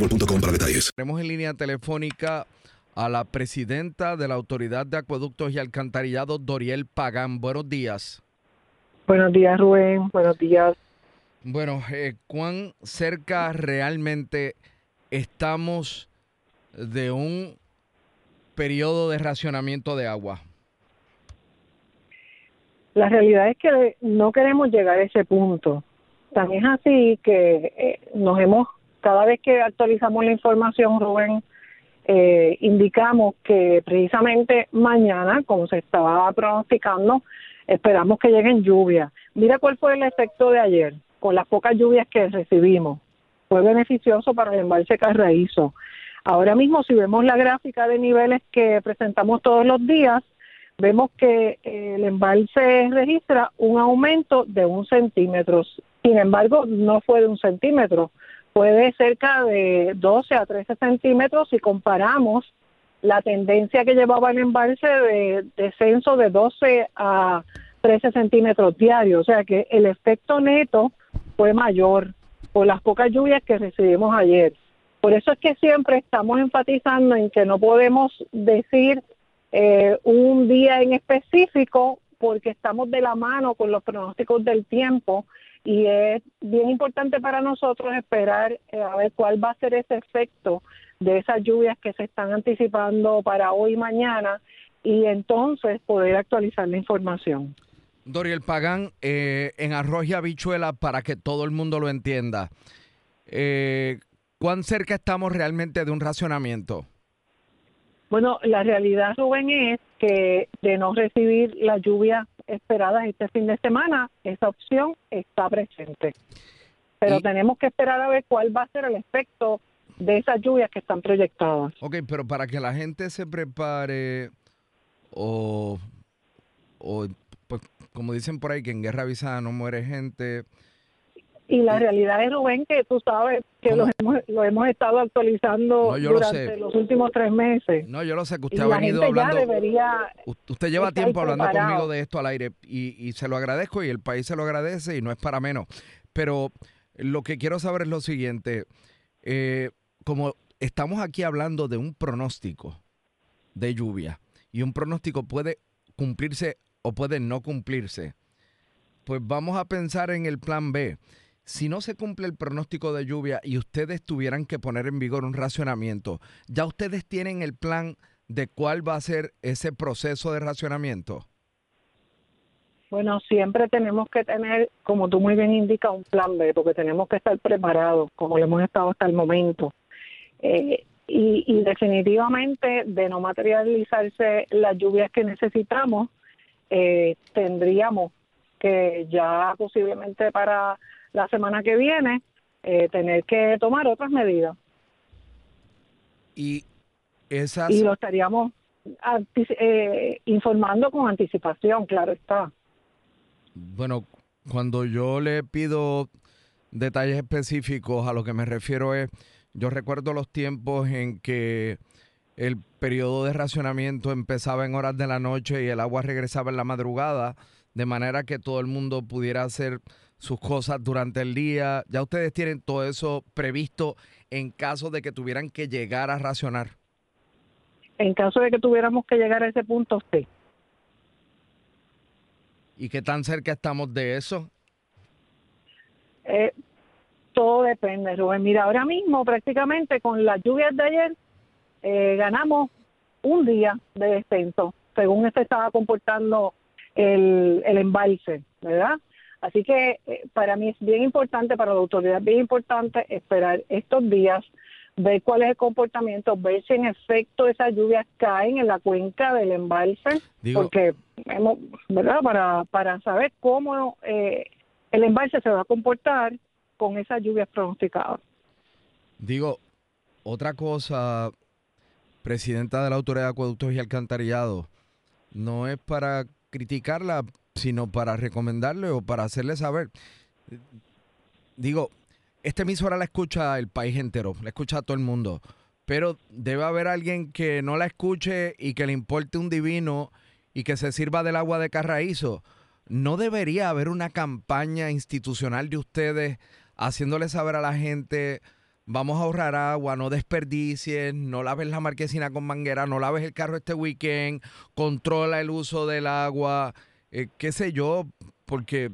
boostmobile.com para detalles. Tenemos en línea telefónica a la presidenta de la Autoridad de Acueductos y Alcantarillado, Doriel Pagán. Buenos días. Buenos días, Rubén. Buenos días. Bueno, eh, ¿cuán cerca realmente estamos de un periodo de racionamiento de agua? La realidad es que no queremos llegar a ese punto. Tan es así que eh, nos hemos, cada vez que actualizamos la información, Rubén, eh, indicamos que precisamente mañana, como se estaba pronosticando, esperamos que lleguen lluvias. Mira cuál fue el efecto de ayer, con las pocas lluvias que recibimos. Fue beneficioso para el embalse Carraízo. Ahora mismo, si vemos la gráfica de niveles que presentamos todos los días, vemos que eh, el embalse registra un aumento de un centímetro. Sin embargo, no fue de un centímetro, fue de cerca de 12 a 13 centímetros si comparamos la tendencia que llevaba el embalse de descenso de 12 a 13 centímetros diarios. O sea que el efecto neto fue mayor por las pocas lluvias que recibimos ayer. Por eso es que siempre estamos enfatizando en que no podemos decir eh, un día en específico porque estamos de la mano con los pronósticos del tiempo y es bien importante para nosotros esperar eh, a ver cuál va a ser ese efecto de esas lluvias que se están anticipando para hoy y mañana y entonces poder actualizar la información. Doriel Pagán, eh, en arroz y habichuela, para que todo el mundo lo entienda, eh, ¿cuán cerca estamos realmente de un racionamiento? Bueno, la realidad, Rubén, es que de no recibir las lluvias esperadas este fin de semana, esa opción está presente. Pero Y- tenemos que esperar a ver cuál va a ser el efecto de esas lluvias que están proyectadas. Ok, pero para que la gente se prepare o, o pues, como dicen por ahí, que en guerra avisada no muere gente. Y la realidad es, Rubén, que tú sabes que lo hemos, lo hemos estado actualizando No, lo durante los últimos tres meses. No, yo lo sé que y usted ha venido hablando. Usted lleva tiempo hablando preparado. conmigo de esto al aire y, y se lo agradezco y el país se lo agradece y no es para menos. Pero lo que quiero saber es lo siguiente. eh, como estamos aquí hablando de un pronóstico de lluvia y un pronóstico puede cumplirse o puede no cumplirse, pues vamos a pensar en el plan B. Si no se cumple el pronóstico de lluvia y ustedes tuvieran que poner en vigor un racionamiento, ¿ya ustedes tienen el plan de cuál va a ser ese proceso de racionamiento? Bueno, siempre tenemos que tener, como tú muy bien indicas, un plan B, porque tenemos que estar preparados, como lo hemos estado hasta el momento. Eh, y, y definitivamente, de no materializarse las lluvias que necesitamos, eh, tendríamos que ya posiblemente para la semana que viene eh, tener que tomar otras medidas. Y esas... Y lo estaríamos eh, informando con anticipación, claro está. Bueno, cuando yo le pido detalles específicos, a lo que me refiero es, yo recuerdo los tiempos en que el periodo de racionamiento empezaba en horas de la noche y el agua regresaba en la madrugada, de manera que todo el mundo pudiera hacer sus cosas durante el día. Ya ustedes tienen todo eso previsto en caso de que tuvieran que llegar a racionar. En caso de que tuviéramos que llegar a ese punto, sí. ¿Y qué tan cerca estamos de eso? Eh, todo depende, Rubén. Mira, ahora mismo prácticamente con las lluvias de ayer eh, ganamos un día de descenso, según se estaba comportando el, el embalse, ¿verdad? Así que eh, para mí es bien importante, para la autoridad es bien importante esperar estos días, ver cuál es el comportamiento, ver si en efecto esas lluvias caen en la cuenca del embalse, Digo- porque hemos, ¿verdad? Para, para saber cómo eh, el embalse se va a comportar con esas lluvias pronosticadas. Digo, otra cosa, presidenta de la Autoridad de Acueductos y Alcantarillado, no es para criticarla, sino para recomendarle o para hacerle saber. Digo, esta emisora la escucha el país entero, la escucha a todo el mundo, pero debe haber alguien que no la escuche y que le importe un divino y que se sirva del agua de carraízo. ¿No debería haber una campaña institucional de ustedes haciéndole saber a la gente, vamos a ahorrar agua, no desperdicies, no laves la marquesina con manguera, no laves el carro este weekend, controla el uso del agua, eh, qué sé yo, porque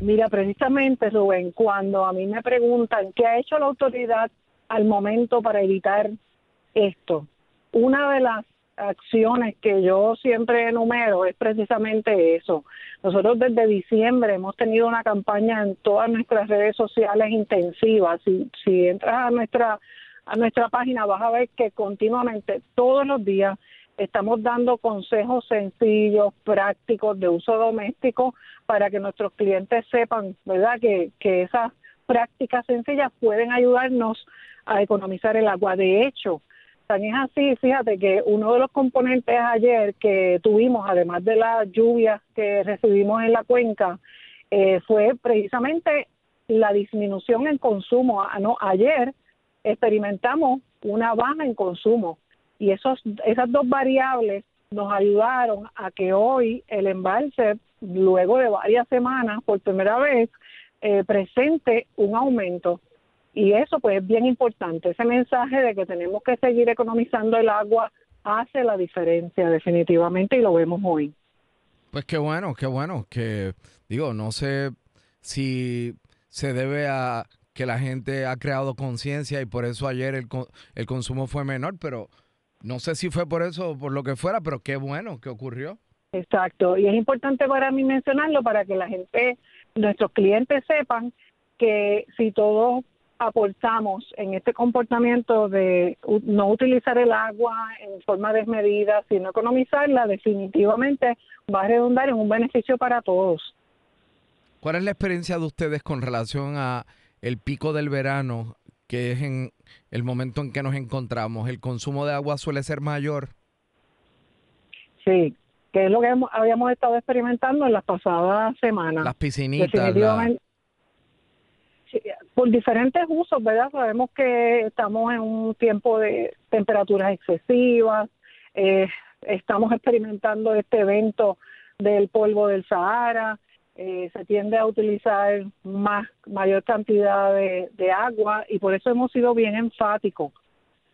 Mira, precisamente, Rubén, cuando a mí me preguntan qué ha hecho la autoridad al momento para evitar esto, una de las acciones que yo siempre enumero es precisamente eso. Nosotros desde diciembre hemos tenido una campaña en todas nuestras redes sociales intensivas. Si, si entras a nuestra a nuestra página vas a ver que continuamente, todos los días, estamos dando consejos sencillos, prácticos de uso doméstico para que nuestros clientes sepan, ¿verdad?, que, que esas prácticas sencillas pueden ayudarnos a economizar el agua. De hecho, tan es así, fíjate que uno de los componentes ayer que tuvimos, además de las lluvias que recibimos en la cuenca, eh, fue precisamente la disminución en consumo. Ah, ayer experimentamos una baja en consumo y esos, esas dos variables nos ayudaron a que hoy el embalse, luego de varias semanas, por primera vez, eh, presente un aumento. Y eso pues es bien importante. Ese mensaje de que tenemos que seguir economizando el agua hace la diferencia definitivamente y lo vemos hoy. Pues qué bueno, qué bueno, que digo, no sé si se debe a que la gente ha creado conciencia y por eso ayer el, el consumo fue menor, pero no sé si fue por eso o por lo que fuera, pero qué bueno que ocurrió. Exacto, y es importante para mí mencionarlo para que la gente, nuestros clientes sepan que si todos aportamos en este comportamiento de no utilizar el agua en forma desmedida, sino economizarla, definitivamente va a redundar en un beneficio para todos. ¿Cuál es la experiencia de ustedes con relación a el pico del verano, que es en el momento en que nos encontramos? ¿El consumo de agua suele ser mayor? Sí, que es lo que habíamos estado experimentando en las pasadas semanas. Las piscinitas, Definitivamente. Por diferentes usos, ¿verdad? Sabemos que estamos en un tiempo de temperaturas excesivas, eh, estamos experimentando este evento del polvo del Sahara, eh, se tiende a utilizar más mayor cantidad de, agua y por eso hemos sido bien enfáticos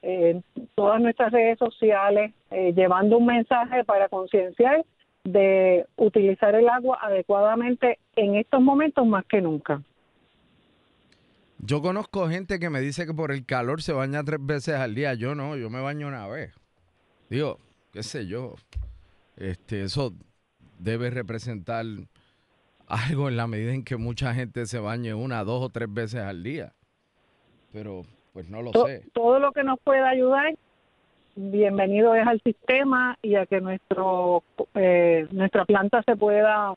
en todas nuestras redes sociales, eh, llevando un mensaje para concienciar de utilizar el agua adecuadamente en estos momentos más que nunca. Yo conozco gente que me dice que por el calor se baña tres veces al día. Yo no, yo me baño una vez. Digo, qué sé yo. Este, eso debe representar algo en la medida en que mucha gente se bañe una, dos o tres veces al día. Pero pues no lo sé. Todo lo que nos pueda ayudar, bienvenido es al sistema y a que nuestro eh, nuestra planta se pueda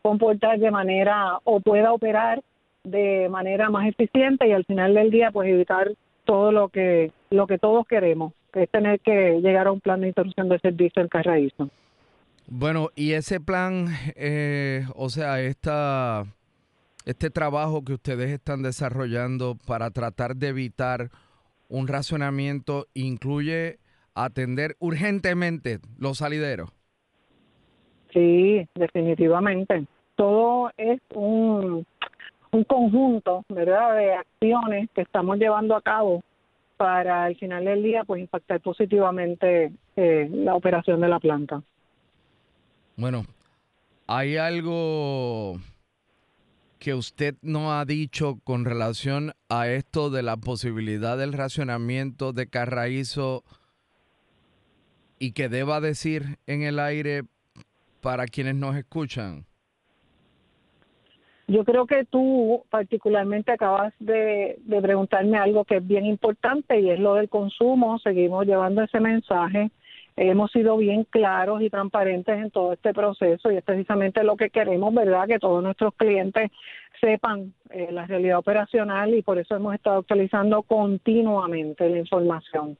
comportar de manera o pueda operar de manera más eficiente y al final del día pues evitar todo lo que lo que todos queremos, que es tener que llegar a un plan de interrupción de servicio en Carraízo. Bueno, y ese plan, eh, o sea, esta, este trabajo que ustedes están desarrollando para tratar de evitar un racionamiento incluye atender urgentemente los salideros. Sí, definitivamente. Todo es un, un conjunto, ¿verdad?, de acciones que estamos llevando a cabo para al final del día pues impactar positivamente eh, la operación de la planta. Bueno, ¿hay algo que usted no ha dicho con relación a esto de la posibilidad del racionamiento de Carraízo y que deba decir en el aire para quienes nos escuchan? Yo creo que tú particularmente acabas de, preguntarme algo que es bien importante y es lo del consumo. Seguimos llevando ese mensaje. Hemos sido bien claros y transparentes en todo este proceso y es precisamente lo que queremos, ¿verdad? Que todos nuestros clientes sepan eh, la realidad operacional y por eso hemos estado actualizando continuamente la información.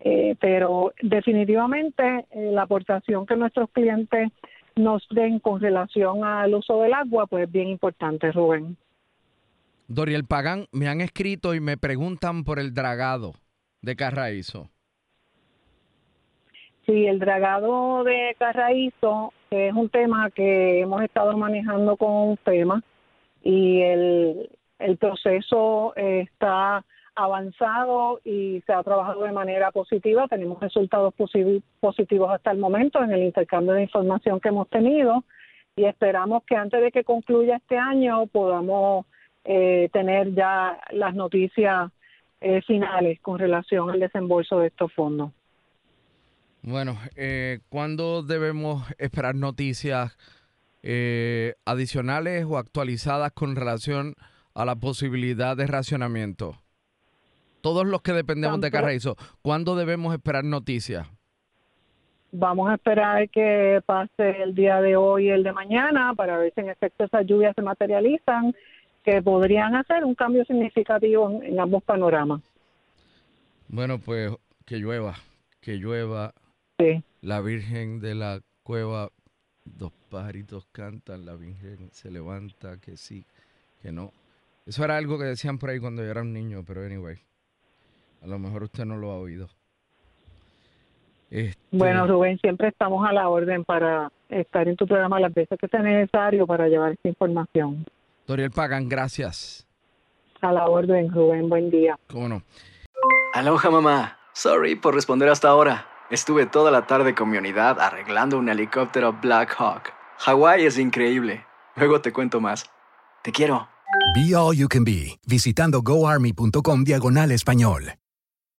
Eh, pero definitivamente eh, la aportación que nuestros clientes nos den con relación al uso del agua, pues es bien importante, Rubén. Doriel Pagán, me han escrito y me preguntan por el dragado de Carraízo. Sí, el dragado de Carraízo es un tema que hemos estado manejando con FEMA y el, el proceso está avanzado y se ha trabajado de manera positiva. Tenemos resultados posi- positivos hasta el momento en el intercambio de información que hemos tenido y esperamos que antes de que concluya este año podamos eh, tener ya las noticias eh, finales con relación al desembolso de estos fondos. Bueno, eh, ¿cuándo debemos esperar noticias eh, adicionales o actualizadas con relación a la posibilidad de racionamiento? Todos los que dependemos de Carraízo, ¿cuándo debemos esperar noticias? Vamos a esperar que pase el día de hoy y el de mañana para ver si en efecto esas lluvias se materializan, que podrían hacer un cambio significativo en, en ambos panoramas. Bueno, pues que llueva, que llueva. Sí. La Virgen de la Cueva, dos pajaritos cantan, la Virgen se levanta, que sí, que no. Eso era algo que decían por ahí cuando yo era un niño, pero anyway, a lo mejor usted no lo ha oído. Este, Bueno, Rubén, siempre estamos a la orden para estar en tu programa las veces que sea necesario para llevar esta información. Doriel Pagan, gracias. A la orden, Rubén, buen día. ¿Cómo no? Aloha mamá. Sorry por responder hasta ahora. Estuve toda la tarde con mi unidad arreglando un helicóptero Black Hawk. Hawái es increíble. Luego te cuento más. Te quiero. Be All You Can Be, visitando goarmy.com diagonal español.